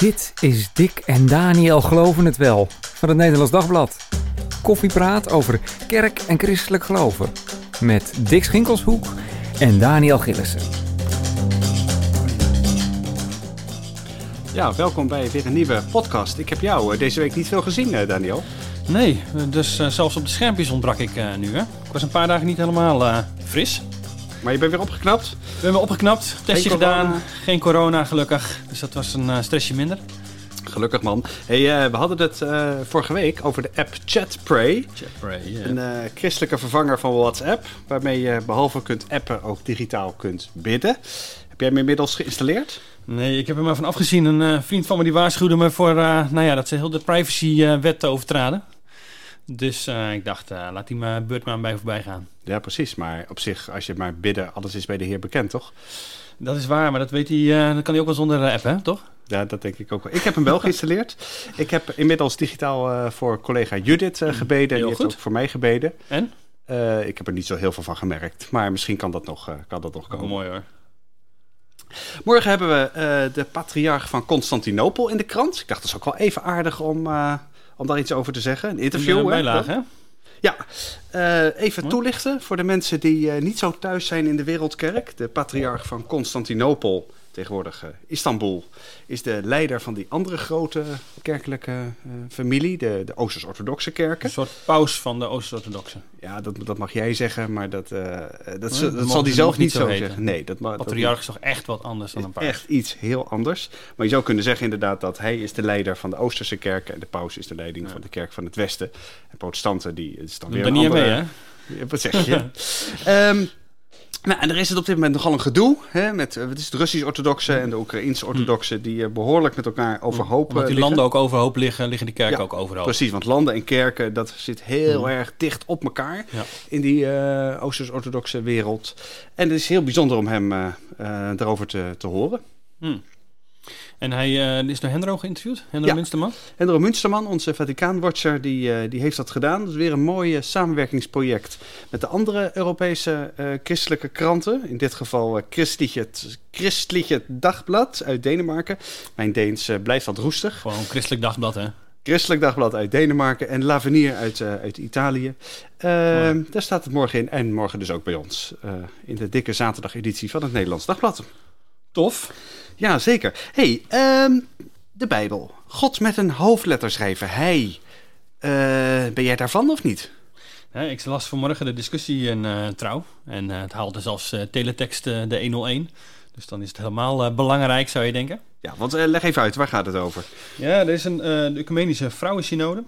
Dit is Dick en Daniel Geloven het Wel van het Nederlands Dagblad. Koffiepraat over kerk en christelijk geloven. Met Dick Schinkelshoek en Daniel Gillissen. Ja, welkom bij weer een nieuwe podcast. Ik heb jou eh, deze week niet veel gezien, eh, Daniel. Nee, dus eh, zelfs op de schermpjes ontbrak ik eh, nu. Hè? Ik was een paar dagen niet helemaal eh, fris. Maar je bent weer opgeknapt. We hebben opgeknapt, testje gedaan, geen corona gelukkig. Dus dat was een eh, stressje minder. Gelukkig man. Hey, eh, we hadden het eh, vorige week over de app ChatPray. Een eh, christelijke vervanger van WhatsApp. Waarmee je behalve kunt appen ook digitaal kunt bidden. Heb jij hem inmiddels geïnstalleerd? Nee, ik heb er maar van afgezien. Een vriend van me die waarschuwde me voor nou ja, dat ze heel de privacywet overtraden. Dus eh, ik dacht, eh, laat die mijn beurt maar bij voorbij gaan. Ja, precies. Maar op zich, als je maar bidden, alles is bij de Heer bekend, toch? Dat is waar, maar dat, weet hij, eh, dat kan hij ook wel zonder app, hè? toch? Ja, dat denk ik ook wel. Ik heb hem wel geïnstalleerd. Ik heb inmiddels digitaal voor collega Judith eh, gebeden. en die heeft ook voor mij gebeden. En? Ik heb er niet zo heel veel van gemerkt. Maar misschien kan dat nog, kan dat nog Oh, komen. mooi hoor. Morgen hebben we de patriarch van Constantinopel in de krant. Ik dacht, dat is ook wel even aardig om, om daar iets over te zeggen. Een interview. Een, eh, bijlage, hè? Ja, eh, even toelichten voor de mensen die eh, niet zo thuis zijn in de Wereldkerk. De patriarch van Constantinopel, tegenwoordig eh, Istanbul, is de leider van die andere grote kerkelijke eh, familie, de, de Oosters-Orthodoxe kerken. Een soort paus van de Oost-Orthodoxen. Ja, dat, dat mag jij zeggen, maar dat, eh, dat, dat dat zal hij ze zelf niet zo heten. zeggen. Nee, dat Patriarch is toch echt wat anders dan een paus? echt iets heel anders. Maar je zou kunnen zeggen inderdaad dat hij is de leider van de Oosterse kerken en de paus is de leiding Ja. van de kerk van het Westen. En protestanten, die is dan Doe weer een aan mee, andere... hè? Wat zeg je? Ehm, nou, en er is het op dit moment nogal een gedoe hè, met eh, wat is het Russisch-orthodoxe en de Oekraïns-orthodoxe die eh, behoorlijk met elkaar overhoop Omdat eh, die liggen. landen ook overhoop liggen, liggen die kerken Ja, ook overhoop. Precies, want landen en kerken, dat zit heel Mm. erg dicht op elkaar Ja. in die eh Oosters-orthodoxe wereld. En het is heel bijzonder om hem eh, daarover te, te horen. En hij eh, is door Hendro geïnterviewd, Hendro Ja. Minsterman. Hendro Munsterman, onze Vaticaanwatcher, die, eh, die heeft dat gedaan. Dat is weer een mooi eh, samenwerkingsproject met de andere Europese christelijke kranten. In dit geval eh, Christliche, Christliche Dagblad uit Denemarken. Mijn Deens blijft wat roestig. Gewoon een christelijk dagblad, hè? Christelijk Dagblad uit Denemarken en L'Avenir uit, uit Italië. Eh, Mooi. Daar staat het morgen in en morgen dus ook bij ons. in de dikke zaterdageditie van het Nederlands Dagblad. Tof. Ja, zeker. hey, ehm, de Bijbel. God met een hoofdletter schrijven. Hij. Eh, ben jij daarvan of niet? Ik las vanmorgen de discussie in eh, Trouw. En eh, het haalde zelfs teletext de 101. Dus dan is het helemaal belangrijk, zou je denken. Ja, want leg even uit, waar gaat het over? Ja, er is een de Ecumenische Vrouwensynode.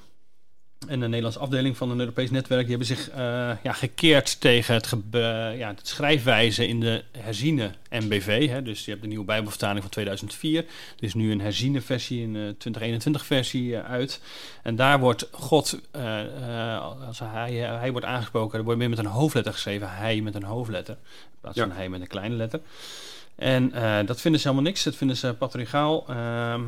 En de Nederlandse afdeling van een Europees netwerk... die hebben zich eh, ja, gekeerd tegen het, gebe- ja, het schrijfwijze in de herziene MBV. Hè. Dus je hebt de nieuwe Bijbelvertaling van 2004. Er is nu een herziene versie, een 2021-versie uit. En daar wordt God, eh, eh, als hij, eh, hij wordt aangesproken... er wordt meer met een hoofdletter geschreven. Hij met een hoofdletter. In plaats Ja. van hij met een kleine letter. En eh, dat vinden ze helemaal niks. Dat vinden ze patriarchaal. Ehm,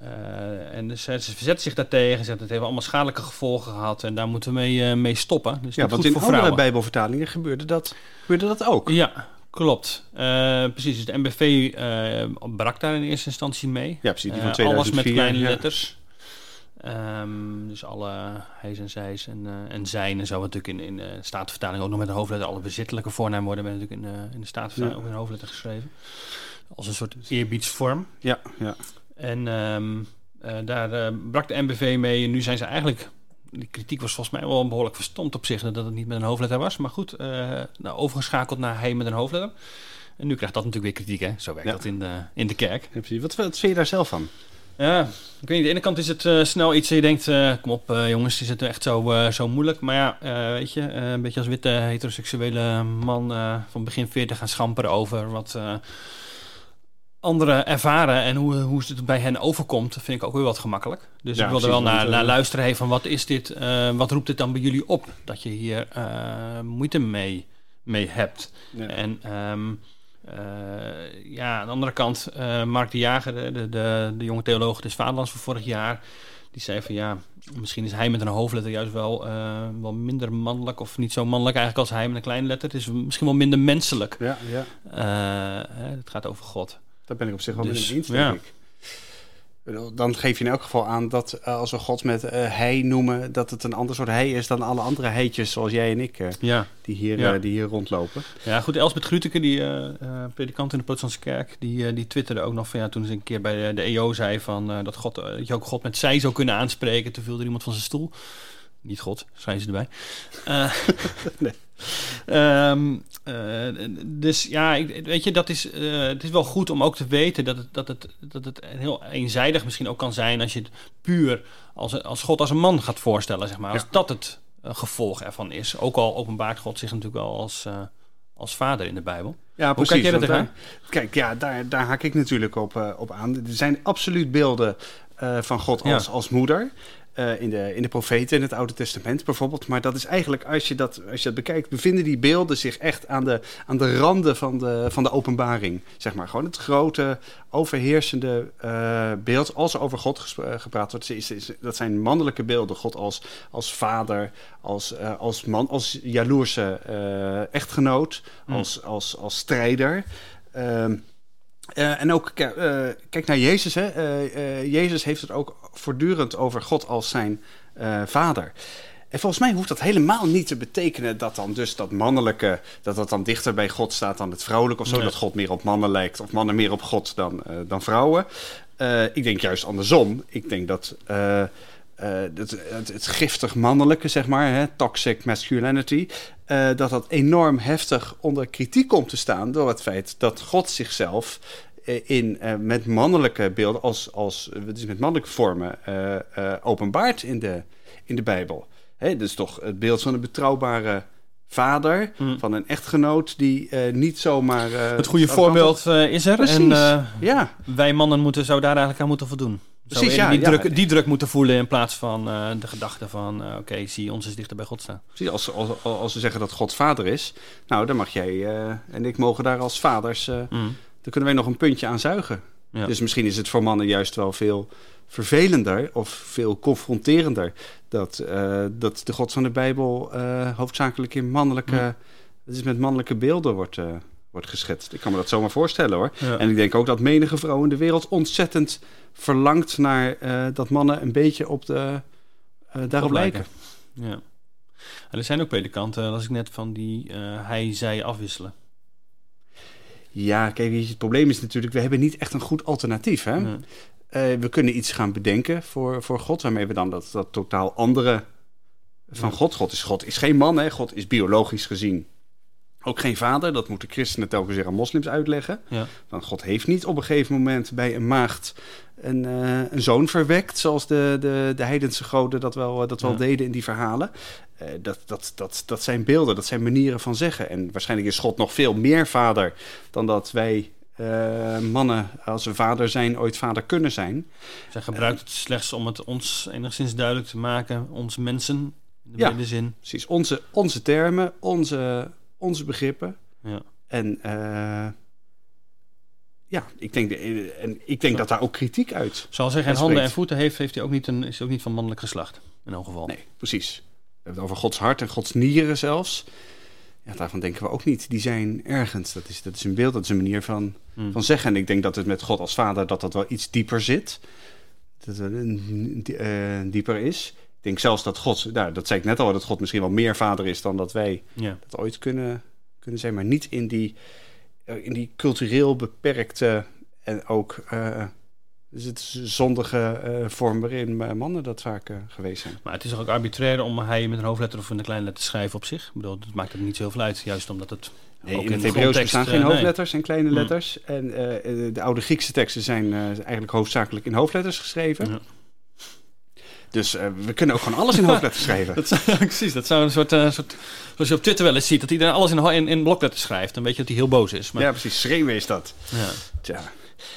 eh, en ze ze verzetten zich daartegen. Ze heeft allemaal schadelijke gevolgen gehad. En daar moeten we mee, eh, mee stoppen. Dus Ja, want goed in voor andere vrouwen. Bijbelvertalingen gebeurde dat, gebeurde dat ook. Ja, klopt. Eh, precies. Dus de MBV brak daar in eerste instantie mee. Ja, precies, die van Eh, 2004. alles met kleine ja. letters. Ehm, dus alle hij's en zij's en, en zijn en zo. Wat natuurlijk in, in de statenvertaling ook nog met een hoofdletter. Alle bezittelijke voornaamwoorden werden natuurlijk in, in de statenvertaling Ja. ook met een hoofdletter geschreven. Als een soort eerbiedsvorm. Ja, ja. En ehm, eh, daar eh, brak de MBV mee. En nu zijn ze eigenlijk. Die kritiek was volgens mij wel behoorlijk verstomd op zich dat het niet met een hoofdletter was. Maar goed, eh, nou, overgeschakeld naar hij met een hoofdletter. En nu krijgt dat natuurlijk weer kritiek, hè? Zo werkt Ja. dat in de, in de kerk. Ja, precies. Wat, wat vind je daar zelf van? Ja, ik weet niet. Aan de ene kant is het snel iets en je denkt, kom op jongens, is het echt zo, zo moeilijk? Maar ja, weet je, een beetje als witte heteroseksuele man van begin 40 gaan schamperen over wat anderen ervaren en hoe, hoe het bij hen overkomt, vind ik ook weer wat gemakkelijk. Dus Ja, ik wil er precies, wel naar, want, eh, naar luisteren, hey, van wat is dit, eh, wat roept dit dan bij jullie op? Dat je hier eh, moeite mee, mee hebt. Ja. En ehm, eh, ja, aan de andere kant, Mark de Jager, de, de, de, de jonge theoloog des Vaderlands van vorig jaar, die zei van ja, misschien is hij met een hoofdletter juist wel, eh, wel minder mannelijk, of niet zo mannelijk eigenlijk als hij met een kleine letter. Het is misschien wel minder menselijk. Ja, ja. Het gaat over God. Daar ben ik op zich wel Dus, eens, ja. denk ik. Dan geef je in elk geval aan dat eh, als we God met uh, hij noemen, dat het een ander soort hij is dan alle andere heetjes zoals jij en ik, uh, ja. die, hier, Ja. die hier rondlopen. Ja, goed. Elsbeth Gruteke, die eh, eh, predikant in de Protestantse kerk, die, eh, die twitterde ook nog van ja, toen ze een keer bij de, de EO zei van eh, dat, God, eh, dat je ook God met zij zou kunnen aanspreken. Toen viel er iemand van zijn stoel. Niet God, schrijven ze erbij. Eh, Nee. Ehm, eh, dus ja, ik, weet je, dat is, eh, het is wel goed om ook te weten dat het, dat, het, dat het heel eenzijdig misschien ook kan zijn als je het puur als, als God als een man gaat voorstellen, zeg maar. Als Ja. dat het eh, gevolg ervan is. Ook al openbaart God zich natuurlijk wel als, als vader in de Bijbel. Ja, Hoe kijk jij tegenaan? daar- Kijk, ja, daar, daar haak ik natuurlijk op, op aan. Er zijn absoluut beelden van God Ja. als, als moeder. Eh, in, de, in de profeten in het Oude Testament bijvoorbeeld. Maar dat is eigenlijk, als je dat, als je dat bekijkt, bevinden die beelden zich echt aan de, aan de randen van de, van de openbaring. Zeg maar gewoon het grote, overheersende eh, beeld. Als er over God eh, gepraat wordt, is, is, dat zijn mannelijke beelden. God als, als vader, als, als man, als jaloerse echtgenoot, Hmm. als, als, als strijder. Ehm, eh, en ook, eh, kijk naar Jezus. Hè. Eh, Jezus heeft het ook voortdurend over God als zijn vader. En volgens mij hoeft dat helemaal niet te betekenen dat dan dus dat mannelijke, dat dat dan dichter bij God staat dan het vrouwelijke of zo. Nee. Dat God meer op mannen lijkt of mannen meer op God dan, dan vrouwen. Ik denk juist andersom. Ik denk dat het, het, het giftig mannelijke, zeg maar, hè, toxic masculinity, eh, dat dat enorm heftig onder kritiek komt te staan door het feit dat God zichzelf eh, in, eh, met mannelijke beelden, als, als, eh, dus met mannelijke vormen, eh, eh, openbaart in de, in de Bijbel. Hè, dus toch het beeld van een betrouwbare vader, Hmm. van een echtgenoot die eh, niet zomaar... eh, Het goede voorbeeld eh, is er. Precies. En eh, Ja, wij mannen moeten, zo daar eigenlijk aan moeten voldoen. Precies, ja, die, ja. druk, die druk moeten voelen in plaats van eh, de gedachte van... eh, oké, zie ons eens dichter bij God staan. precies. Als, als, als ze zeggen dat God vader is, nou, dan mag jij eh, en ik mogen daar als vaders... Mm. dan kunnen wij nog een puntje aan zuigen. Ja. Dus misschien is het voor mannen juist wel veel vervelender of veel confronterender dat, dat de God van de Bijbel hoofdzakelijk in mannelijke, Ja. het is met mannelijke beelden wordt, wordt geschetst. Ik kan me dat zomaar voorstellen hoor. Ja. En ik denk ook dat menige vrouw in de wereld ontzettend verlangt naar eh, dat mannen een beetje op de, eh, daarop Op lijken. Ja. En er zijn ook predikanten, als ik net van die eh, hij-zij afwisselen. Ja, kijk, het probleem is natuurlijk, we hebben niet echt een goed alternatief. Hè? Eh, we kunnen iets gaan bedenken voor, voor God, waarmee we dan dat, dat totaal andere van Ja. God. God is, God is geen man, hè? God is biologisch gezien ook geen vader. Dat moeten christenen telkens weer aan moslims uitleggen. Ja. Want God heeft niet op een gegeven moment bij een maagd een, eh, een zoon verwekt, zoals de, de, de heidense goden dat wel, dat wel Ja. deden in die verhalen. Eh, dat, dat, dat, dat zijn beelden, dat zijn manieren van zeggen. En waarschijnlijk is God nog veel meer vader dan dat wij eh, mannen, als we vader zijn, ooit vader kunnen zijn. Zij gebruikt het slechts om het ons enigszins duidelijk te maken, ons mensen, in de Ja. zin. Precies, onze, onze termen, onze, onze begrippen. Ja. En eh, ja, ik denk, de- en ik denk dat daar ook kritiek uit. Zoals hij geen handen en voeten heeft, heeft hij ook niet een, is hij ook niet van mannelijk geslacht. In elk geval. Nee, precies. We hebben het over Gods hart en Gods nieren zelfs. Ja, daarvan denken we ook niet. Die zijn ergens. Dat is, dat is een beeld, dat is een manier van, Hmm. van zeggen. En ik denk dat het met God als vader dat dat wel iets dieper zit. Dat het een, eh, dieper is. Ik denk zelfs dat God, nou, dat zei ik net al, dat God misschien wel meer vader is dan dat wij Ja. dat ooit kunnen, kunnen zijn. Maar niet in die, eh, in die cultureel beperkte en ook eh, het zondige eh, vorm waarin mannen dat vaak geweest zijn. Maar het is ook arbitrair om hij met een hoofdletter of een kleine letter te schrijven op zich. Ik bedoel, dat maakt er niet zoveel uit. Juist omdat het Nee, ook in het de Hebreeuws bestaan eh, geen nee. hoofdletters en kleine Hmm. letters. En de oude Griekse teksten zijn eigenlijk hoofdzakelijk in hoofdletters geschreven. Ja. Dus eh, we kunnen ook gewoon alles in hoofdletters schrijven. Dat zou, precies, dat zou een soort, eh, soort... Zoals je op Twitter wel eens ziet, dat iedereen alles in, in, in blokletters schrijft. Dan weet je dat hij heel boos is. Maar, Ja, precies. Schreeuwen is dat. ja. Tja.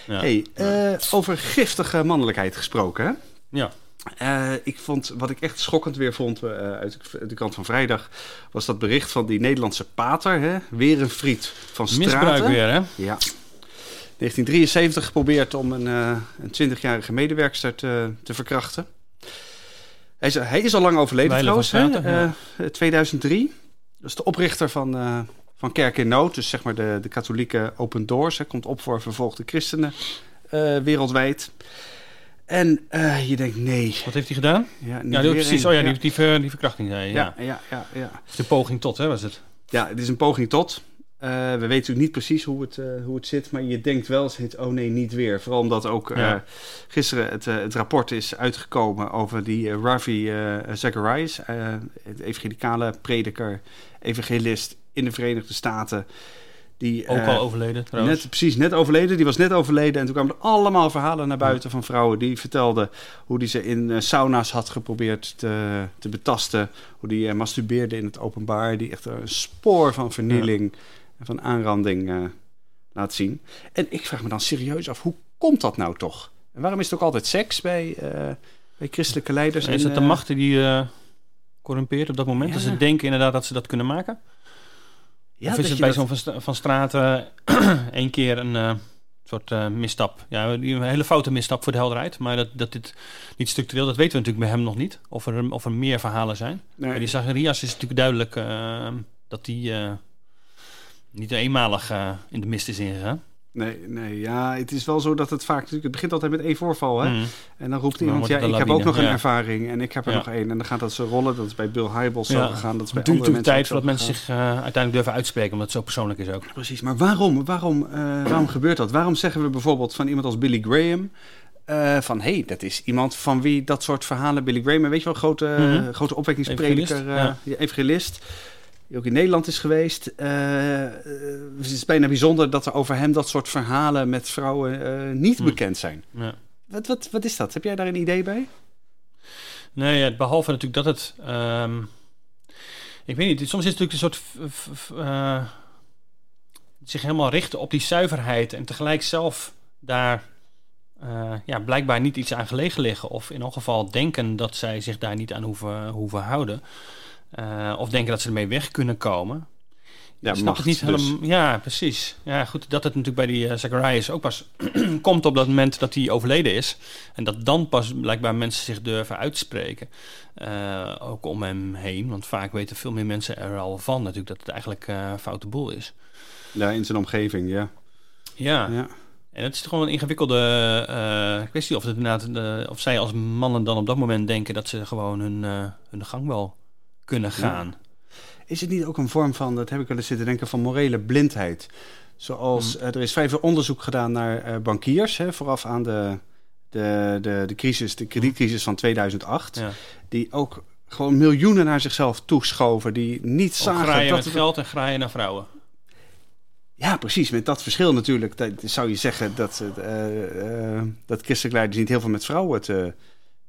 Ja. Hey, eh, over giftige mannelijkheid gesproken. Hè? ja. Ik vond, wat ik echt schokkend weer vond uit de- de kant van vrijdag, was dat bericht van die Nederlandse pater, hè? weer een friet van Straten. Misbruik weer, hè? Ja. 1973 geprobeerd om een, eh, een 20-jarige medewerkster te, te verkrachten. Hij is, hij is al lang overleden Weilen trouwens, hè? Straten, Eh, 2003. Dat is de oprichter van, eh, van Kerk in Nood, dus zeg maar de, de katholieke Open Doors. Hij komt op voor vervolgde christenen eh, wereldwijd. En eh, je denkt, nee. Wat heeft hij gedaan? Ja, precies. Oh ja, die, die, ver- die verkrachting ja. ja, ja, ja, ja. De poging tot, hè, was het? Ja, het is een poging tot. Eh, we weten natuurlijk niet precies hoe het, eh, hoe het zit, maar je denkt wel eens, oh nee, niet weer. Vooral omdat ook eh, Ja. gisteren het, het rapport is uitgekomen over die Ravi Zacharias, het evangelicale prediker, evangelist in de Verenigde Staten. Die, Ook al overleden, trouwens. Net, precies, net overleden. Die was net overleden. En toen kwamen er allemaal verhalen naar buiten van vrouwen die vertelden hoe die ze in sauna's had geprobeerd te, te betasten. Hoe die masturbeerde in het openbaar. Die echt een spoor van vernieling van aanranding eh, laat zien. En ik vraag me dan serieus af, hoe komt dat nou toch? En waarom is het ook altijd seks bij, eh, bij christelijke leiders? is en, het de eh, machten die corrumpeert op dat moment? Ja. Dat ze denken inderdaad dat ze dat kunnen maken? Ja, of is het bij dat- zo'n van, Straten één keer een soort eh, misstap? Ja, die- een hele foute misstap voor de helderheid. Maar dat, dat dit niet structureel, dat weten we natuurlijk bij hem nog niet. Of er, of er meer verhalen zijn. Nee. Bij die Zacharias is natuurlijk duidelijk dat die niet eenmalig eh, in de mist is ingegaan. Nee, nee, ja, het is wel zo dat het vaak natuurlijk... Het begint altijd met één voorval, hè? Mm. En dan roept iemand, ja, ik heb ook nog een ja. ervaring en ik heb er Ja. nog één. En dan gaat dat zo rollen. Dat is bij Bill Hybels zo gegaan. Dat is bij Het duurt natuurlijk tijd voordat mensen zich eh, uiteindelijk durven uitspreken, omdat het zo persoonlijk is ook. Precies, maar waarom, waarom, eh, waarom gebeurt dat? Waarom zeggen we bijvoorbeeld van iemand als Billy Graham... van, hé, hey, dat is iemand van wie dat soort verhalen... Billy Graham, weet je wel, grote, Mhm. grote opwekkingsprediker, Evangelist, ja, evangelist... Die ook in Nederland is geweest. Eh, eh, het is bijna bijzonder dat er over hem dat soort verhalen met vrouwen eh, niet Hm. bekend zijn. Ja. Wat, wat, wat is dat? Heb jij daar een idee bij? Nee, ja, behalve natuurlijk dat het. ehm, ik weet niet, soms is het natuurlijk een soort. f- f- f- zich helemaal richten op die zuiverheid en tegelijk zelf daar. ja, blijkbaar niet iets aan gelegen liggen. Of in elk geval denken dat zij zich daar niet aan hoeven, hoeven houden. Eh, of denken dat ze ermee weg kunnen komen. Ja, Ik snap het niet dus. helemaal. Ja, precies. Ja, goed, dat het natuurlijk bij die eh, Zacharias ook pas komt op dat moment dat hij overleden is. En dat dan pas blijkbaar mensen zich durven uitspreken. Eh, ook om hem heen. Want vaak weten veel meer mensen er al van natuurlijk dat het eigenlijk eh foute boel is. Ja, in zijn omgeving, ja. Ja, ja. en het is gewoon een ingewikkelde kwestie of, het inderdaad, of zij als mannen dan op dat moment denken dat ze gewoon hun, hun gang wel kunnen gaan. Is het niet ook een vorm van, dat heb ik wel eens zitten denken, van morele blindheid? Zoals, Mm. eh, er is vrij veel onderzoek gedaan naar eh, bankiers, hè, vooraf aan de, de, de, de crisis, de kredietcrisis van 2008. Ja. Die ook gewoon miljoenen naar zichzelf toeschoven, die niet zagen graaien dat met het- geld en graaien naar vrouwen. Ja, precies. Met dat verschil natuurlijk. Dat, zou je zeggen dat, eh, eh, dat christelijke leiders niet heel veel met vrouwen te,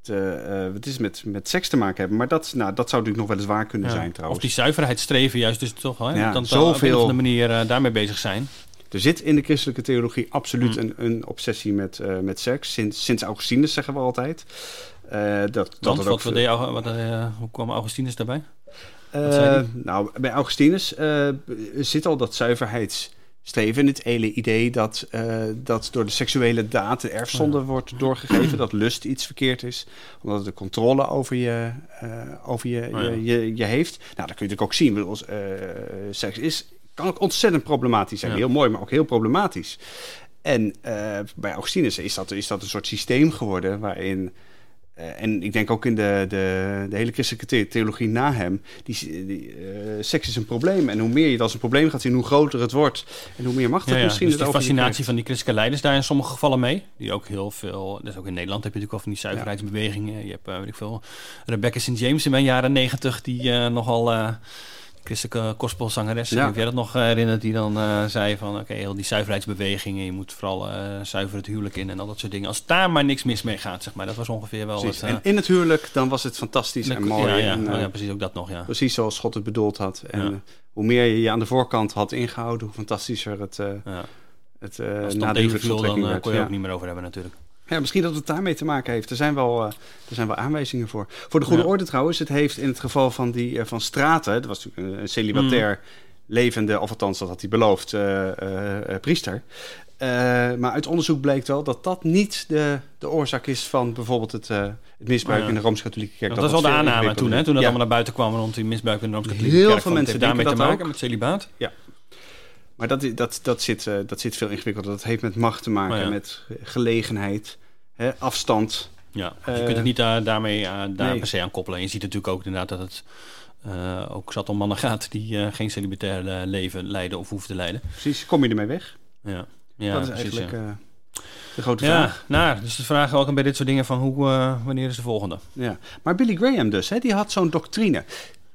te, eh, wat is het, met, met seks te maken hebben. Maar dat, nou, dat zou natuurlijk nog wel eens waar kunnen Ja. zijn Of trouwens. die zuiverheid streven juist dus toch wel. Ja, dan, dan op een zoveel- of manier eh, daarmee bezig zijn. Er zit in de christelijke theologie absoluut Mm. een, een obsessie met, eh, met seks. Sinds, sinds Augustinus zeggen we altijd. Eh, dat, dat Want het wat, ook wat deed, wat, eh, hoe kwam Augustinus daarbij? Eh, nou, bij Augustinus eh, zit al dat zuiverheidsstreven. Het hele idee dat, eh, dat door de seksuele daad de erfzonde wordt doorgegeven. dat lust iets verkeerd is. Omdat het de controle over je, eh, over je, Oh ja. je, je, je heeft. Nou, dat kun je natuurlijk ook zien. Bedoel, eh, seks is, kan ook ontzettend problematisch zijn. Ja. Heel mooi, maar ook heel problematisch. En bij Augustinus is dat, is dat een soort systeem geworden waarin... eh, en ik denk ook in de, de, de hele christelijke the- theologie na hem, die, die, eh, seks is een probleem. En hoe meer je dat als een probleem gaat zien, hoe groter het wordt. En hoe meer macht Ja, ja. misschien Dus het je fascinatie van die christelijke leiders daar in sommige gevallen mee. Die ook heel veel, dus ook in Nederland heb je natuurlijk al van die zuiverheidsbewegingen. Je hebt, eh, weet ik veel, Rebecca St. James in mijn jaren negentig, die nogal christelijke gospelzangeres. Ja. Heb jij dat nog herinnerd? Die dan eh, zei van, oké, heel die zuiverheidsbewegingen. Je moet vooral eh, zuiver het huwelijk in en al dat soort dingen. Als daar maar niks mis mee gaat, zeg maar. Dat was ongeveer wel Precies. het... eh, En in het huwelijk, dan was het fantastisch en mooi. Ja, ja, en, oh ja, precies ook dat nog, ja. Precies zoals God het bedoeld had. En hoe meer je je aan de voorkant had ingehouden, hoe fantastischer het, het Als het dan de tegenviel, dan kon je ook niet meer over hebben natuurlijk. Ja, misschien dat het daarmee te maken heeft. Er zijn wel, eh, er zijn wel aanwijzingen voor. Voor de goede Ja. orde trouwens, het heeft in het geval van die eh, van Straten, dat was natuurlijk een, celibatair Mm. levende, of althans dat had hij beloofd, eh, priester. Maar uit onderzoek bleek wel dat dat niet de, de oorzaak is van bijvoorbeeld het, het misbruik Oh ja. in de Rooms-Katholieke Kerk. dat was wel de veel aanname toen, hè, toen dat Ja. allemaal naar buiten kwam rond die misbruik in de Rooms-Katholieke Heel Kerk. veel Want mensen heeft daarmee te maken met celibaat. Maar dat, dat, dat, zit, eh, dat zit veel ingewikkelder. Dat heeft met macht te maken, Oh ja. met gelegenheid, hè, afstand. Ja, je Eh, kunt het niet daar, daarmee eh, daar nee. per se aan koppelen. En je ziet natuurlijk ook inderdaad dat het eh, ook zat om mannen gaat die eh, geen celibatair eh, leven leiden of hoeven te leiden. Precies, kom je ermee weg? Ja, ja dat is precies, eigenlijk ja. eh, de grote Ja, vraag. nou, dus de vraag ook bij dit soort dingen van hoe, eh, wanneer is de volgende? Ja. Maar Billy Graham dus, hè, die had zo'n doctrine.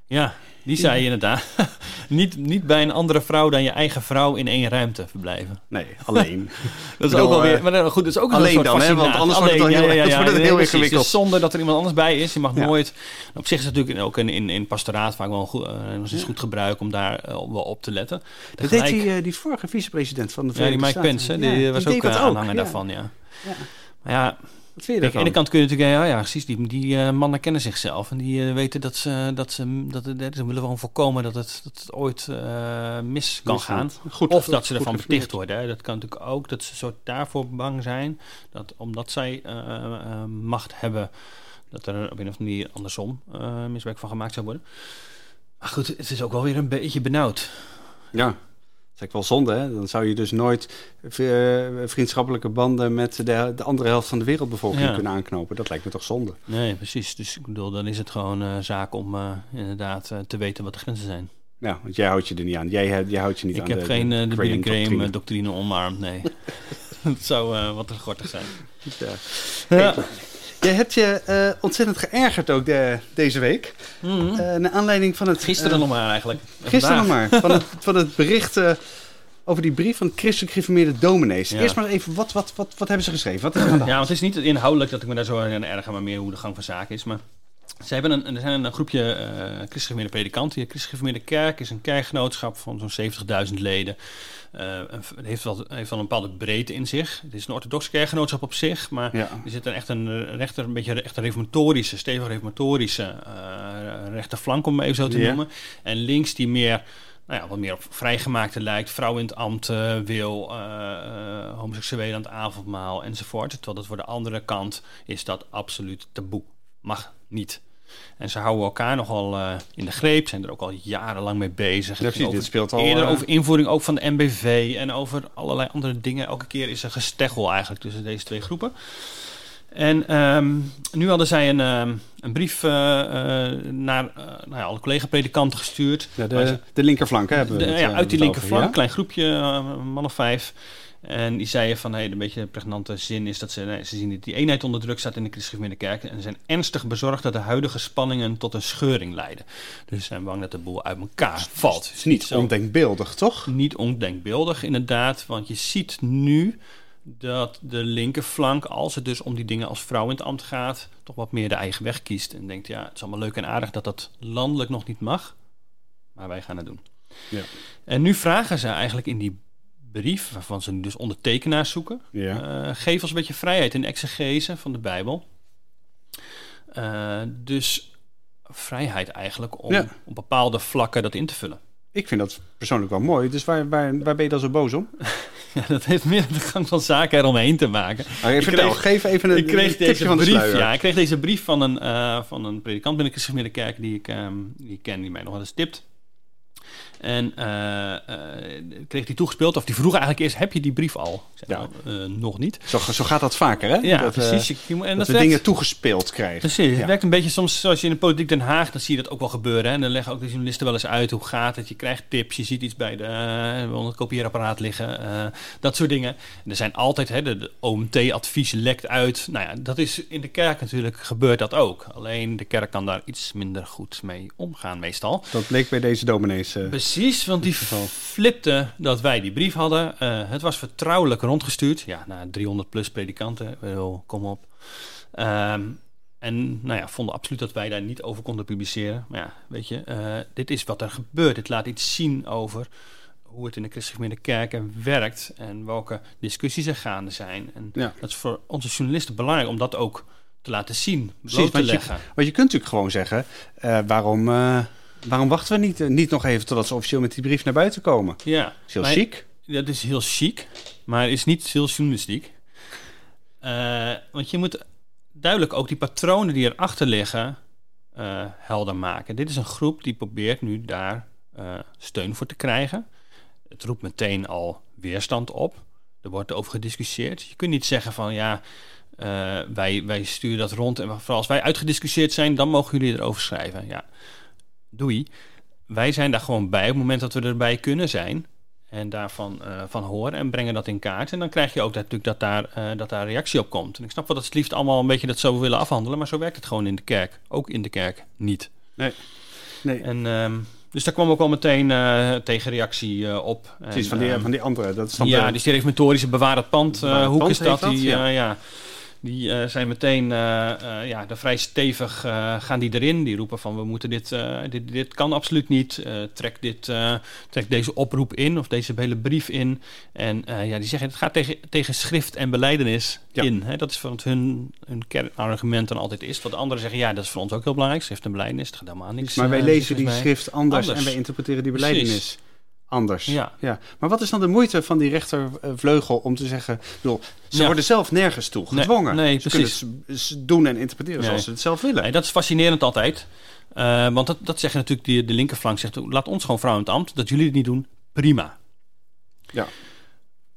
Ja, die zei inderdaad. niet, niet bij een andere vrouw dan je eigen vrouw in één ruimte verblijven. Nee, alleen. Dat is bedoel, ook wel weer, eh, maar goed, dat is ook een alleen soort dan, hè, want anders wordt het dan heel- ja, ja, anders ja, wordt het heel precies. ingewikkeld. Dus zonder dat er iemand anders bij is. Je mag nooit... Op zich is het natuurlijk ook in, in, in pastoraat vaak wel een goed, eh, eens goed gebruik om daar eh, wel op te letten. Dat deed die, eh, die vorige vicepresident van de ja, die Verenigde Mike Staten. Pence, hè, die Ja, was ook eh, aanhanger daarvan, ja. Ja. Maar ja, Wat vind je Kijk, aan de ene kant kun je natuurlijk, ja, ja precies, die, die eh, mannen kennen zichzelf en die eh, weten dat ze, dat ze, dat het, ze willen gewoon voorkomen dat het, dat het ooit eh, mis kan gaan. Goed, of dat ze ervan beticht worden. Hè. Dat kan natuurlijk ook, dat ze soort daarvoor bang zijn, dat omdat zij eh, eh, macht hebben, dat er op een of andere manier andersom eh, misbruik van gemaakt zou worden. Maar goed, het is ook wel weer een beetje benauwd. Ja, dat is wel zonde, hè? Dan zou je dus nooit eh, vriendschappelijke banden met de, de andere helft van de wereldbevolking Ja. kunnen aanknopen. Dat lijkt me toch zonde. Nee, precies. Dus ik bedoel, dan is het gewoon eh, zaak om eh, inderdaad te weten wat de grenzen zijn. Ja, want jij houdt je er niet aan. Jij, jij houdt je niet Ik aan heb de, geen eh, de Billy Graham Graham-doctrine. doctrine omarmd, nee. dat zou wat te gortig zijn. Ja. Ja. Jij hebt je eh, ontzettend geërgerd ook de, deze week. Eh naar aanleiding van het... Gisteren eh, nog maar eigenlijk. Gisteren nog maar. Van het, van het bericht over die brief van christelijk gereformeerde dominees. Ja. Eerst maar even, wat, wat, wat, wat hebben ze geschreven? Wat is er aan de hand? Ja, want het is niet inhoudelijk dat ik me daar zo aan erger, maar meer hoe de gang van zaken is. Maar ze hebben een, er zijn een groepje christelijk gereformeerde predikanten. De christelijk kerk is een kerkgenootschap van zo'n 70.000 leden. Eh, een- het heeft wel, heeft wel een bepaalde breedte in zich. Het is een orthodox kerkgenootschap op zich, maar Ja. er zit er echt een rechter, een beetje echt een reformatorische, stevig reformatorische eh rechterflank, om het even zo te noemen. En links die meer, nou ja, wat meer op vrijgemaakte lijkt, vrouw in het ambt wil, homoseksuelen aan het avondmaal enzovoort. Terwijl dat voor de andere kant is dat absoluut taboe. Mag niet. En ze houden elkaar nogal eh, in de greep, zijn er ook al jarenlang mee bezig. Ja, precies, Over- dit speelt al... Eerder eh, over invoering ook van de MBV en over allerlei andere dingen. Elke keer is er gesteggel eigenlijk tussen deze twee groepen. En ehm, nu hadden zij een, ehm, een brief eh, naar nou ja, alle collega-predikanten gestuurd. ja, de, ze- de linkerflank, hè, hebben we de- het, ja, uit die over, linkerflank, ja? klein groepje, man of vijf. En die zeiden van, hey, een beetje de pregnante zin is dat ze, nee, ze zien dat die eenheid onder druk staat in de christelijke kerk. En zijn ernstig bezorgd dat de huidige spanningen tot een scheuring leiden. Dus ze zijn bang dat de boel uit elkaar valt. Het is niet zo- ondenkbeeldig, toch? niet ondenkbeeldig, inderdaad. Want je ziet nu dat de linkerflank, als het dus om die dingen als vrouw in het ambt gaat, toch wat meer de eigen weg kiest. En denkt, ja, het is allemaal leuk en aardig dat dat landelijk nog niet mag. Maar wij gaan het doen. Ja. En nu vragen ze eigenlijk in die brief, waarvan ze nu dus ondertekenaars zoeken, Ja. eh, geef ons een beetje vrijheid in exegese van de Bijbel. Eh, dus vrijheid eigenlijk om Ja. op bepaalde vlakken dat in te vullen. Ik vind dat persoonlijk wel mooi. Dus waar, waar, waar ben je dan zo boos om? Ja, dat heeft meer de gang van zaken eromheen te maken. Maar Ik vertel, kreeg- geef even een, ik kreeg deze van brief, ja, ik kreeg deze brief van een, eh, van een predikant binnen de Christelijke Kerk die ik, ehm, die ik ken, die mij nog wel eens tipt. En eh, eh, kreeg die toegespeeld, of die vroeg eigenlijk eerst, heb je die brief al? Ik zei, Ja. nou, eh, nog niet. Zo, zo gaat dat vaker, hè? Ja, dat, precies. Je- en dat dat we werkt- dingen toegespeeld krijgen. Precies, het werkt een beetje soms zoals je in de politiek Den Haag, dan zie je dat ook wel gebeuren. Hè? En dan leggen ook de journalisten wel eens uit hoe gaat het. Je krijgt tips, je ziet iets bij de, onder het kopieerapparaat liggen, dat soort dingen. En er zijn altijd, hè, de, de OMT-advies lekt uit. Nou ja, dat is in de kerk natuurlijk gebeurt dat ook. Alleen de kerk kan daar iets minder goed mee omgaan meestal. Dat bleek bij deze dominees. Eh, Precies, want die flipte dat wij die brief hadden. Eh, het was vertrouwelijk rondgestuurd. Ja, naar 300 plus predikanten. Ik bedoel, kom op. Ehm, en nou ja, vonden absoluut dat wij daar niet over konden publiceren. Maar ja, weet je, dit is wat er gebeurt. Dit laat iets zien over hoe het in de christelijke kerken werkt. En welke discussies er gaande zijn. En Ja. dat is voor onze journalisten belangrijk om dat ook te laten zien, Precies, te want je- leggen. Want je kunt natuurlijk gewoon zeggen, waarom, waarom wachten we niet, eh, niet nog even totdat ze officieel met die brief naar buiten komen? Ja, is heel maar- chic. Dat is heel chic, maar is niet heel journalistiek. Eh, want je moet duidelijk ook die patronen die erachter liggen eh, helder maken. Dit is een groep die probeert nu daar steun voor te krijgen. Het roept meteen al weerstand op. Er wordt over gediscussieerd. Je kunt niet zeggen van ja, wij, wij sturen dat rond en vooral als wij uitgediscussieerd zijn, dan mogen jullie erover schrijven. Ja, doei. Wij zijn daar gewoon bij op het moment dat we erbij kunnen zijn en daarvan uh, van horen en brengen dat in kaart. En dan krijg je ook dat, natuurlijk dat daar, uh, dat daar reactie op komt. En ik snap wel dat ze het liefst allemaal een beetje dat zo willen afhandelen, maar zo werkt het gewoon in de kerk. Ook in de kerk niet. Nee. nee. En, um, dus daar kwam ook al meteen uh, tegenreactie op. Precies, van die, um, van die andere. Dat is ja, die reformatorische bewaar het pand. Bewaar het hoe pand is dat? Die, ja. ja. Die uh, zijn meteen uh, uh, ja, vrij stevig gaan die erin. Die roepen van we moeten dit, dit, dit kan absoluut niet. Trek, dit, trek deze oproep in of deze hele brief in. En ja, die zeggen het gaat tegen, tegen schrift en beleidenis Ja. in. Hè? Dat is wat hun, hun kernargument dan altijd is. Wat anderen zeggen, ja, dat is voor ons ook heel belangrijk. Schrift en beleidenis, het gaat helemaal niks. Maar wij eh, lezen die schrift anders, Anders. en wij interpreteren die Precies. Anders. Ja. Ja. Maar wat is dan de moeite van die rechtervleugel om te zeggen... bedoel, ze Ja. worden zelf nergens toe gedwongen. nee, ze precies. kunnen het doen en interpreteren Nee. zoals ze het zelf willen. Nee, dat is fascinerend altijd. Uh, want dat, dat zeggen natuurlijk die, de linkerflank zegt, laat ons gewoon vrouwen in het ambt. Dat jullie het niet doen, prima. Ja.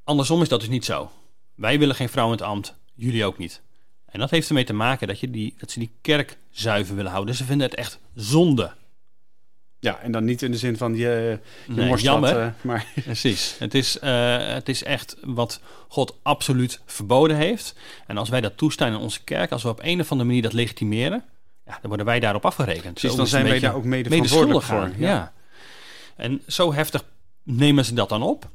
Andersom is dat dus niet zo. Wij willen geen vrouwen in het ambt, jullie ook niet. En dat heeft ermee te maken dat, je die, dat ze die kerk zuiver willen houden. Ze vinden het echt zonde. Ja, en dan niet in de zin van je, je Nee, morst jammer. wat, eh, maar Precies. Het is, uh, het is echt wat God absoluut verboden heeft. En als wij dat toestaan in onze kerk, als we op een of andere manier dat legitimeren, ja, dan worden wij daarop afgerekend. precies, Zo dan zijn wij daar ook mede verantwoordelijk medeschuldig voor. Ja. En zo heftig nemen ze dat dan op.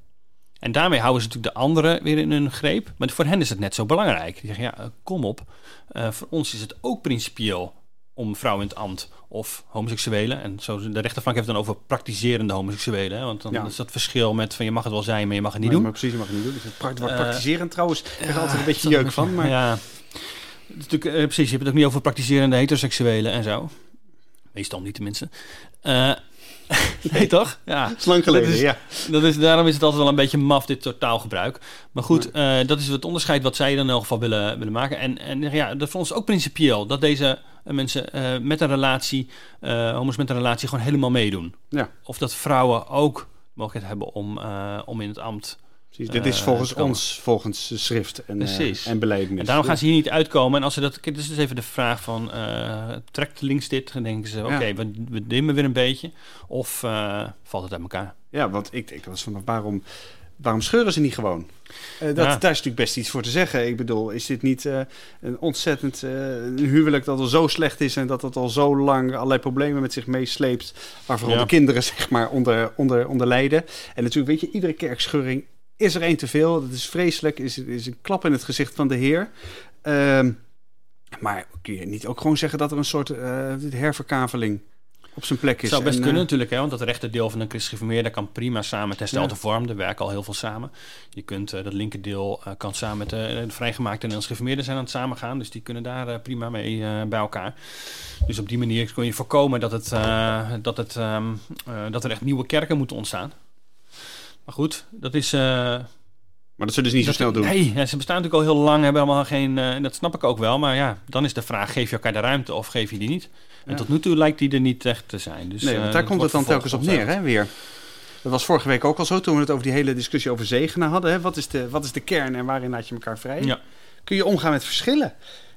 En daarmee houden ze natuurlijk de anderen weer in hun greep. Maar voor hen is het net zo belangrijk. Die zeggen, ja, uh, kom op. Uh, voor ons is het ook principieel om vrouwen in het ambt of homoseksuelen. En zo, de rechterflank heeft het dan over praktiserende homoseksuelen. Hè? Want dan Ja. is dat verschil met van je mag het wel zijn, maar je mag het niet doen. maar precies, dat mag je niet doen. Dus het wat Eh, praktiseren trouwens, ik er altijd een beetje jeuk van. Maar Ja, het natuurlijk, eh, precies. Je hebt het ook niet over praktiserende heteroseksuelen en zo. Meestal niet tenminste. Eh, nee, toch? Ja. het is lang geleden, Dat is- ja. Dat is, daarom is het altijd wel een beetje maf, dit totaalgebruik. Maar goed, dat is het onderscheid wat zij dan in elk geval willen, willen maken. En, en ja, dat voor ons ook principieel. Dat deze eh, mensen eh, met een relatie, eh homo's met een relatie, gewoon helemaal meedoen. Ja. Of dat vrouwen ook mogelijkheid hebben om, om in het ambt... Precies, dit is volgens ons, volgens de schrift en, Precies. en beleidenis. En daarom gaan ze hier niet uitkomen. En als ze dat... Dus is even de vraag van... trekt links dit? Dan denken ze, oké, Ja. we, we dimmen weer een beetje. Of valt het uit elkaar? Ja, want ik dat was van, waarom, waarom scheuren ze niet gewoon? Eh, dat, Ja. Daar is natuurlijk best iets voor te zeggen. Ik bedoel, is dit niet eh, een ontzettend eh, huwelijk dat al zo slecht is... en dat het al zo lang allerlei problemen met zich meesleept... waar vooral Ja. de kinderen zeg maar onder, onder, onder lijden. En natuurlijk, weet je, iedere kerkscheuring is er één te veel. Dat is vreselijk, is, is een klap in het gezicht van de Heer. Ehm, maar kun je niet ook gewoon zeggen dat er een soort herverkaveling op zijn plek is? Het zou best En, kunnen eh, natuurlijk, hè, want dat rechterdeel van een christelijk geformeerde kan prima samen met herstelde Ja. vorm. Er werken al heel veel samen. Je kunt eh, dat linkerdeel eh, kan samen met de, de vrijgemaakte Nederlands geformeerden zijn aan het samengaan. Dus die kunnen daar prima mee bij elkaar. Dus op die manier kun je voorkomen dat, het, dat, het, ehm, eh, dat er echt nieuwe kerken moeten ontstaan. Maar goed, dat is... Maar dat zullen ze niet zo snel doen. Nee, ja, ze bestaan natuurlijk al heel lang, hebben allemaal geen... eh, en dat snap ik ook wel, maar ja, dan is de vraag... geef je elkaar de ruimte of geef je die niet? En Ja. tot nu toe lijkt die er niet echt te zijn. Dus, nee, eh, want daar dat komt het dan telkens op neer, hè, weer. Dat was vorige week ook al zo, toen we het over die hele discussie over zegenen hadden. Hè. Wat, is de, wat is de kern en waarin laat je elkaar vrij? Ja. Kun je omgaan met verschillen?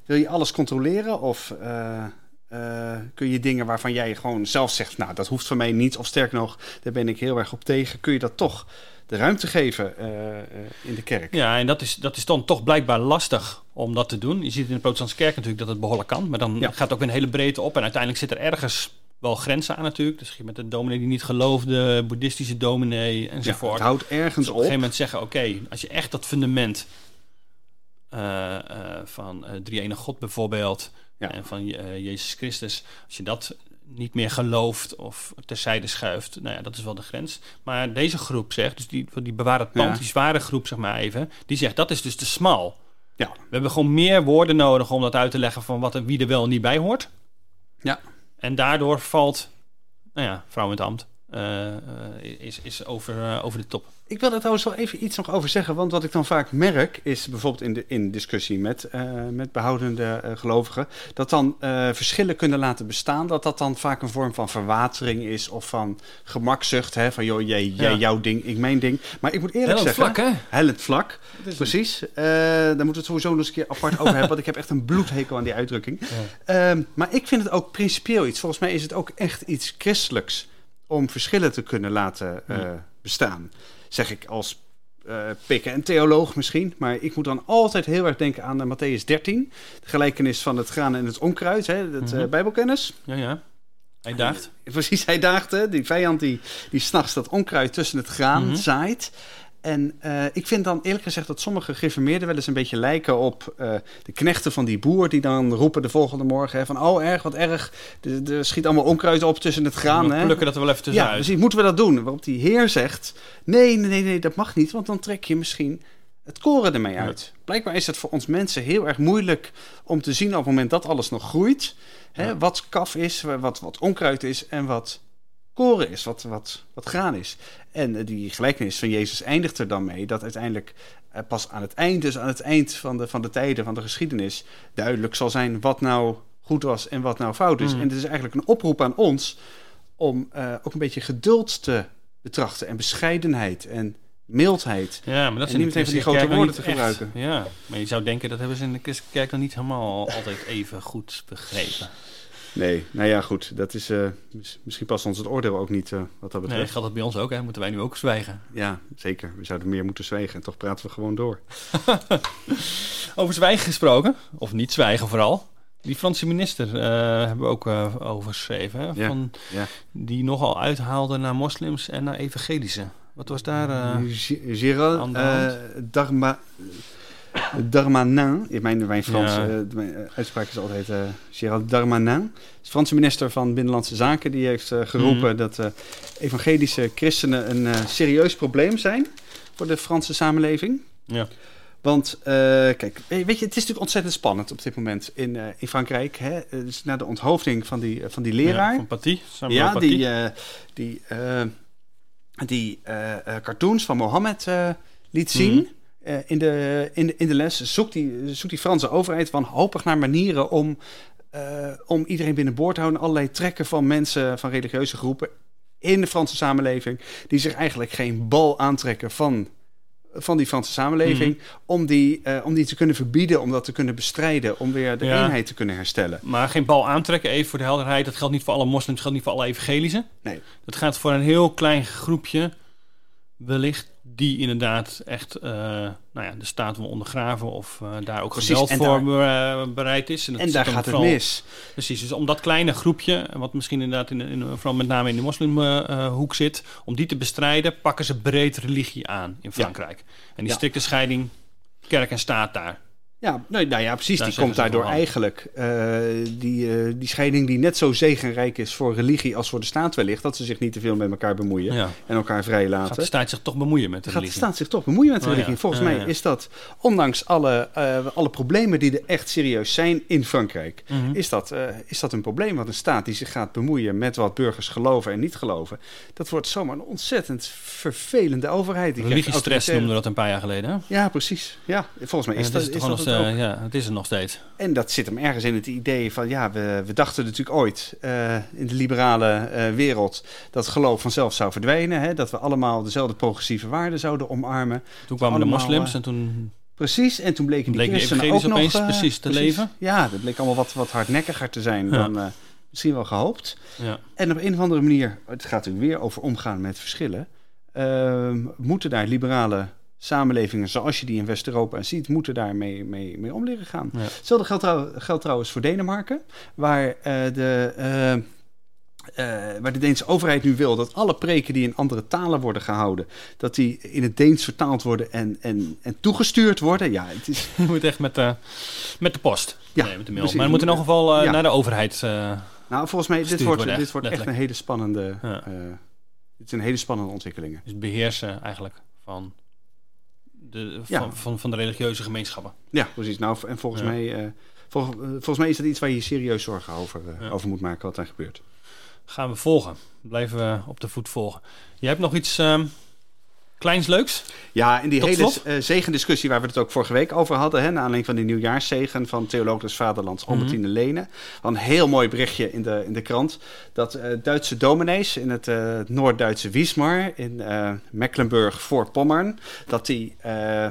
Wil je alles controleren of eh, eh, kun je dingen waarvan jij gewoon zelf zegt... nou, dat hoeft van mij niet, of sterker nog, daar ben ik heel erg op tegen... kun je dat toch de ruimte geven eh, eh, in de kerk? Ja, en dat is, dat is dan toch blijkbaar lastig om dat te doen. Je ziet in de protestantse kerk natuurlijk dat het behoorlijk kan. Maar dan Ja. gaat het ook weer een hele breedte op. En uiteindelijk zit er ergens wel grenzen aan natuurlijk. Dus je met de dominee die niet geloofde, boeddhistische dominee Ja, enzovoort. het houdt ergens Dus op een op. gegeven moment zeggen, oké, als je echt dat fundament van drie ene God bijvoorbeeld Ja. en van eh, Jezus Christus, als je dat niet meer gelooft of terzijde schuift, nou ja, dat is wel de grens. Maar deze groep zegt, dus die, die bewaar het pand, Ja. die zware groep zeg maar even, die zegt dat is dus te smal. Ja. We hebben gewoon meer woorden nodig om dat uit te leggen van wat en wie er wel en niet bij hoort. Ja. En daardoor valt, nou ja, vrouw in het ambt eh, eh, is, is over, eh, over de top. Ik wil er trouwens wel even iets nog over zeggen. Want wat ik dan vaak merk is bijvoorbeeld in, de, in discussie met, met behoudende eh, gelovigen. Dat dan verschillen kunnen laten bestaan. Dat dat dan vaak een vorm van verwatering is of van gemakzucht. Hè? Van joh, jij, jij Ja. jouw ding, ik mijn ding. Maar ik moet eerlijk Heel zeggen. vlak, hè? Hellend vlak. Precies. Daar moeten we het sowieso nog eens een keer apart over hebben. Want ik heb echt een bloedhekel aan die uitdrukking. Ehm, maar ik vind het ook principieel iets. Volgens mij is het ook echt iets christelijks om verschillen te kunnen laten eh, Ja. bestaan. Zeg ik als eh pikken en theoloog misschien. Maar ik moet dan altijd heel erg denken aan uh, Matthäus 13. De gelijkenis van het graan en het onkruid. Hè, dat eh, Mhm. bijbelkennis. Ja, ja. Hij daagt. Precies, hij daagde. Die vijand die, die s'nachts dat onkruid tussen het graan Mhm. zaait. En eh, ik vind dan eerlijk gezegd dat sommige gereformeerden wel eens een beetje lijken op eh, de knechten van die boer. Die dan roepen de volgende morgen hè, van oh erg, wat erg. Er schiet allemaal onkruid op tussen het graan. We plukken dat er wel even Ja, tussenuit. precies. Moeten we dat doen? Waarop die heer zegt: nee, nee, nee, nee, dat mag niet, want dan trek je misschien het koren ermee Ja. uit. Blijkbaar is het voor ons mensen heel erg moeilijk om te zien op het moment dat alles nog groeit. Hè, Ja. Wat kaf is, wat, wat onkruid is en wat koren is, wat, wat, wat graan is. En eh, die gelijkenis van Jezus eindigt er dan mee dat uiteindelijk eh, pas aan het eind, dus aan het eind van de, van de tijden, van de geschiedenis, duidelijk zal zijn wat nou goed was en wat nou fout is. Mm. En het is eigenlijk een oproep aan ons om eh, ook een beetje geduld te betrachten en bescheidenheid en mildheid. Ja, maar dat En zijn niet meteen van die grote woorden te echt. gebruiken. Ja, maar je zou denken dat hebben ze in de kerk dan niet helemaal altijd even goed begrepen. Nee, nou ja, goed. Dat is, eh, mis- misschien past ons het oordeel ook niet eh, wat dat Nee, betreft. geldt dat bij ons ook, hè? Moeten wij nu ook zwijgen? Ja, zeker. We zouden meer moeten zwijgen en toch praten we gewoon door. Over zwijgen gesproken, of niet zwijgen vooral. Die Franse minister eh, hebben we ook over geschreven. Hè? Van, ja. Die nogal uithaalde naar moslims en naar evangelische. Wat was daar... G- Gérald aan de Darmanin, in mijn, mijn Frans Ja. eh, mijn eh, uitspraak is altijd eh Gérald Darmanin, is Franse minister van Binnenlandse Zaken, die heeft geroepen Mhm. dat evangelische christenen een serieus probleem zijn voor de Franse samenleving. ja. Want kijk, weet je, het is natuurlijk ontzettend spannend op dit moment in, in Frankrijk. Hè? Dus na de onthoofding van die, van die leraar. Ja, van Paty. Samuel Ja, Paty. die, die, die cartoons van Mohammed liet zien. Mhm. Eh, in, de, in, de, in de les zoekt die, zoekt die Franse overheid wanhopig naar manieren om, eh, om iedereen binnenboord te houden. Allerlei trekken van mensen, van religieuze groepen in de Franse samenleving, die zich eigenlijk geen bal aantrekken van, van die Franse samenleving, Mhm. om, die, eh, om die te kunnen verbieden, om dat te kunnen bestrijden, om weer de Ja. eenheid te kunnen herstellen. Maar geen bal aantrekken, even voor de helderheid. Dat geldt niet voor alle moslims, dat geldt niet voor alle evangelische. Nee. Dat gaat voor een heel klein groepje, wellicht, die inderdaad echt eh, nou ja, de staat wil ondergraven of eh, daar ook geweld en voor eh, bereid is. dat En zit daar gaat het mis. Precies, dus om dat kleine groepje, wat misschien inderdaad in, in, vooral met name in de moslimhoek zit, om die te bestrijden, pakken ze breed religie aan in Frankrijk. En die Ja. strikte scheiding kerk en staat daar. Ja, nou, nou ja, precies. Daar die komt daardoor eigenlijk eh, die, eh, die scheiding die net zo zegenrijk is voor religie als voor de staat wellicht, dat ze zich niet te veel met elkaar bemoeien Ja. en elkaar vrij Gaat de laten. staat zich toch bemoeien met de gaat de religie? staat zich toch bemoeien met de Oh, religie. ja. Volgens Ja, mij is dat, ondanks alle, eh, alle problemen die er echt serieus zijn in Frankrijk, Mhm. is, dat, is dat een probleem. Want een staat die zich gaat bemoeien met wat burgers geloven en niet geloven, dat wordt zomaar een ontzettend vervelende overheid. Religiestress we dat een paar jaar geleden. Hè? Ja, precies. Ja, volgens mij is dat, is dat ook. steeds- ja, het is er nog steeds. En dat zit hem ergens in het idee van, ja, we, we dachten natuurlijk ooit eh, in de liberale eh, wereld dat geloof vanzelf zou verdwijnen. Hè? Dat we allemaal dezelfde progressieve waarden zouden omarmen. Toen kwamen allemaal, de moslims eh, en toen... Precies, en toen bleken die christenen ook nog... eh, precies te leven. Ja, dat bleek allemaal wat, wat hardnekkiger te zijn Ja. dan eh, misschien wel gehoopt. Ja. En op een of andere manier, het gaat natuurlijk weer over omgaan met verschillen, ehm, moeten daar liberale samenlevingen zoals je die in West-Europa ziet, moeten daar mee, mee, om leren gaan. Ja. Hetzelfde geldt, trouw- geldt trouwens voor Denemarken, waar, eh, de, eh, eh, waar de Deense overheid nu wil dat alle preken die in andere talen worden gehouden, dat die in het Deens vertaald worden en, en, en toegestuurd worden. Ja, het is, Je moet echt met de, met de post. Ja, nee, met de mail. precies. Maar het moet in elk geval Ja. naar de overheid. nou, volgens mij, dit wordt, worden, dit wordt echt een hele spannende, Ja. dit zijn hele spannende ontwikkelingen. dus beheersen eigenlijk van de, Ja. van, van, van de religieuze gemeenschappen. Ja, precies. Nou, en volgens, Ja. mij, eh, vol- eh, volgens mij is dat iets waar je serieus zorgen over, eh, Ja. over moet maken wat daar gebeurt. gaan we volgen. Blijven we op de voet volgen. Je hebt nog iets ehm, kleins leuks? Ja, in die Tot hele uh, zegendiscussie waar we het ook vorige week over hadden, hè, naar aanleiding van de nieuwjaarszegen van Theoloog des Vaderlands, Albertine Mhm. Lene. Een heel mooi berichtje in de, in de krant dat uh, Duitse dominees in het uh, Noord-Duitse Wismar in Mecklenburg-Voorpommern, dat die uh,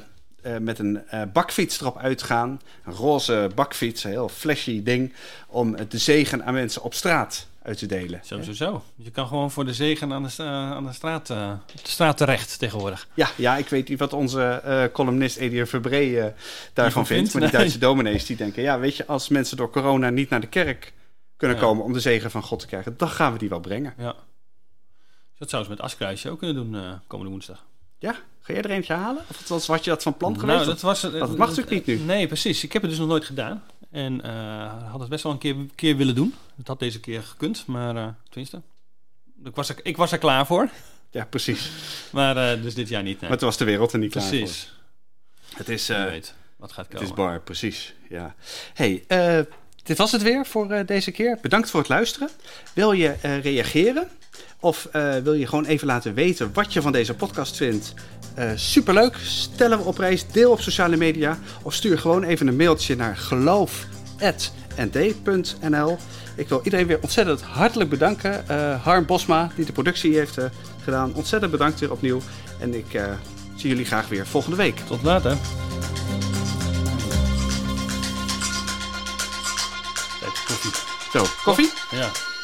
met een bakfiets erop uitgaan, een roze bakfiets, een heel flashy ding, om de zegen aan mensen op straat uit te delen. Zo, zo, zo. Je kan gewoon voor de zegen aan de, aan de, straat, uh, op de straat terecht tegenwoordig. Ja, ja, ik weet niet wat onze uh, columnist Edier Verbree uh, daarvan vindt. vindt. Maar die Duitse dominees die denken... ja, weet je, als mensen door corona niet naar de kerk kunnen Ja. komen... om de zegen van God te krijgen, dan gaan we die wel brengen. Ja. Dat zou ze met Askruisje ook kunnen doen komende woensdag. Ja, ga jij er eentje halen? Of was, was je dat van plan geweest? Nou, dat, was, dat mag natuurlijk niet nu. Nee, precies. Ik heb het dus nog nooit gedaan. En uh, had het best wel een keer, keer willen doen. Het had deze keer gekund, maar uh, tenminste. Ik was, er, ik was er klaar voor. Ja, precies. maar uh, dus dit jaar niet. Nee. Maar toen was de wereld er niet precies. klaar voor. Het is... Weet wat gaat komen. Het is bar, precies. Ja. Hey, dit was het weer voor deze keer. Bedankt voor het luisteren. Wil je reageren? Of wil je gewoon even laten weten wat je van deze podcast vindt? Uh, superleuk. Stellen we op prijs. Deel op sociale media. Of stuur gewoon even een mailtje naar geloof.nd.nl. Ik wil iedereen weer ontzettend hartelijk bedanken. Uh, Harm Bosma, die de productie heeft gedaan. Ontzettend bedankt weer opnieuw. En ik zie jullie graag weer volgende week. Tot later. Koffie. Zo, koffie? Ja.